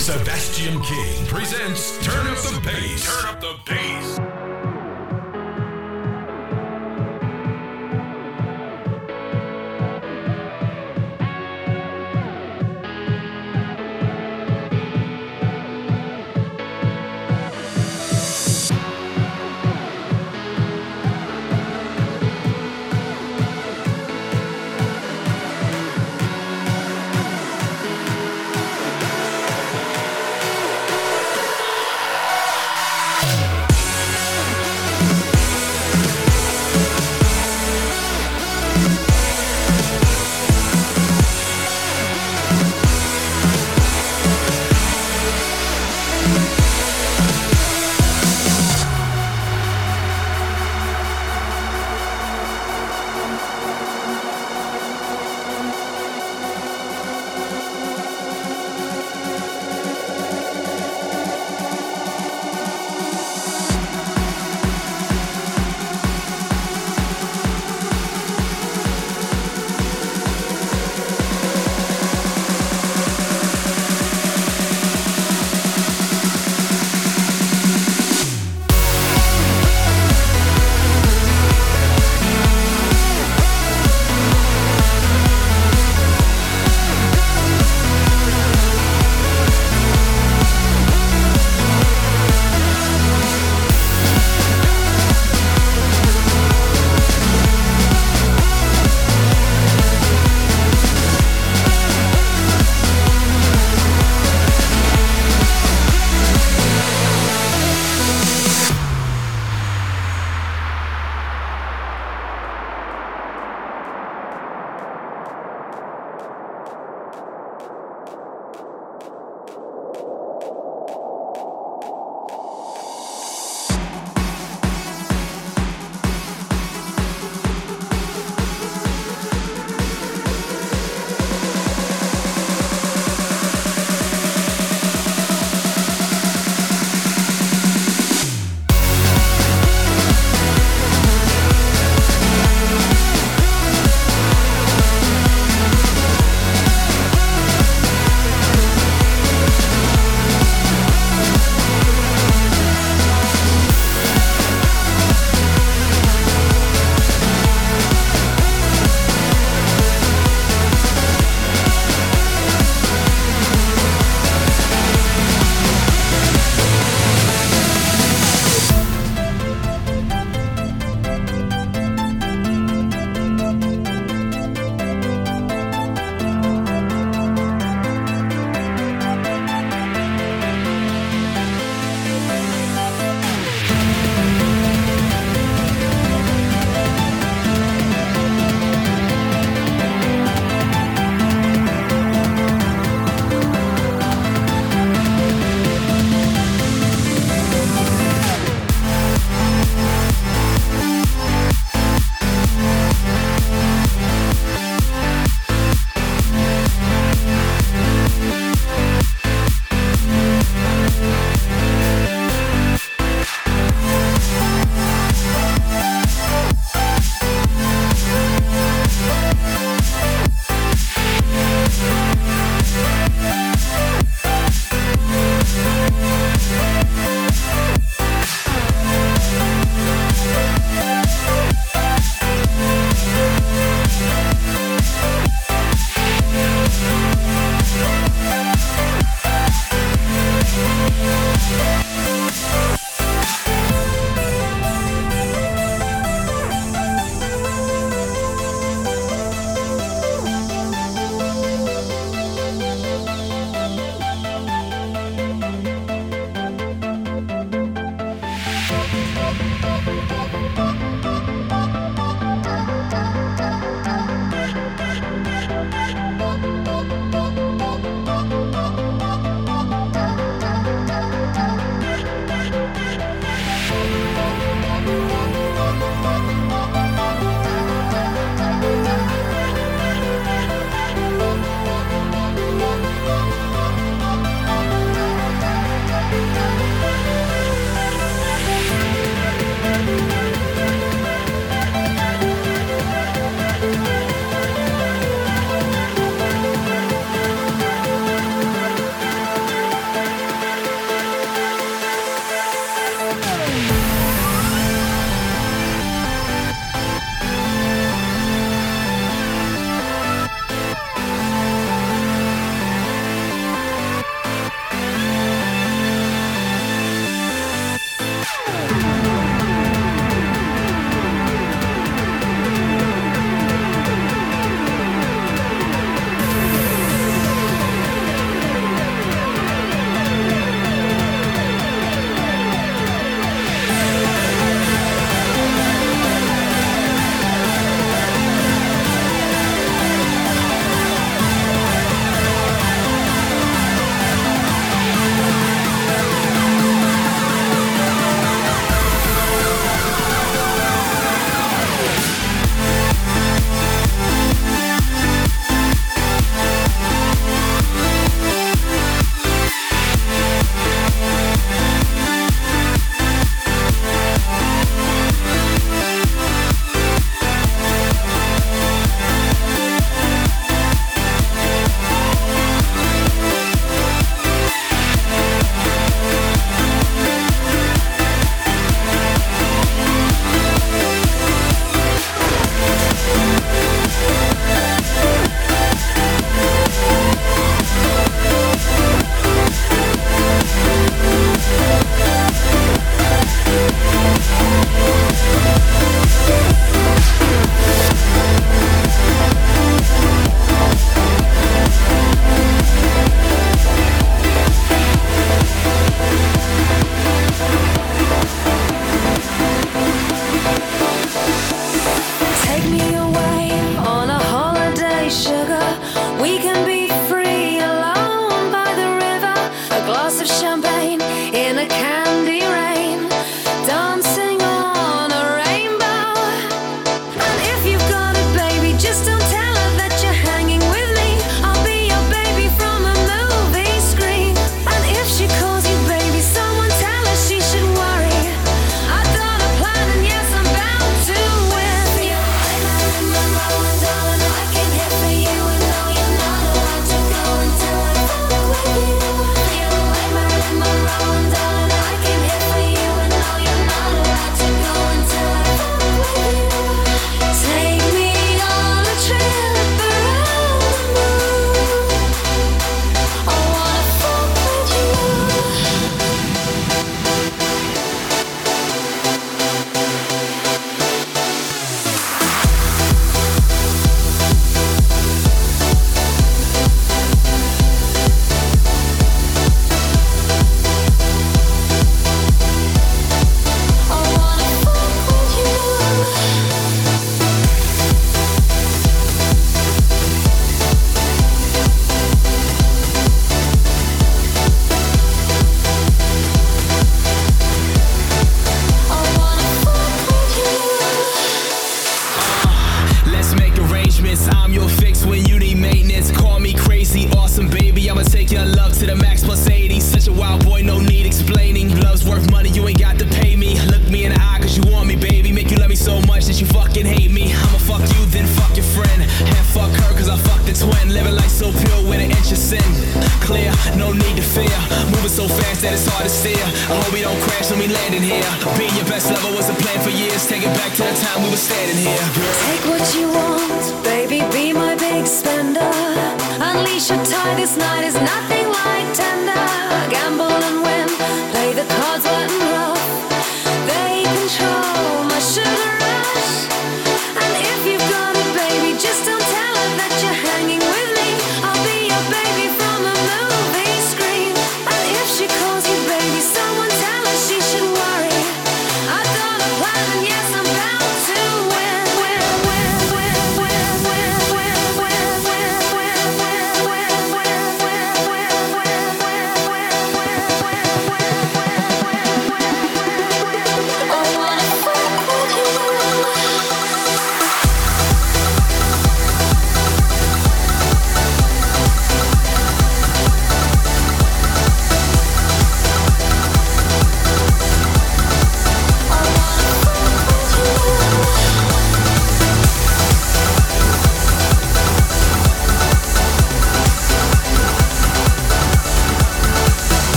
Sebastian King presents Turn Up the Bass. Turn Up the Bass.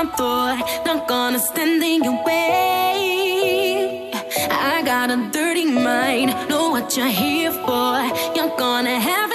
on board, not gonna stand in your way. I got a dirty mind, know what you're here for. You're gonna have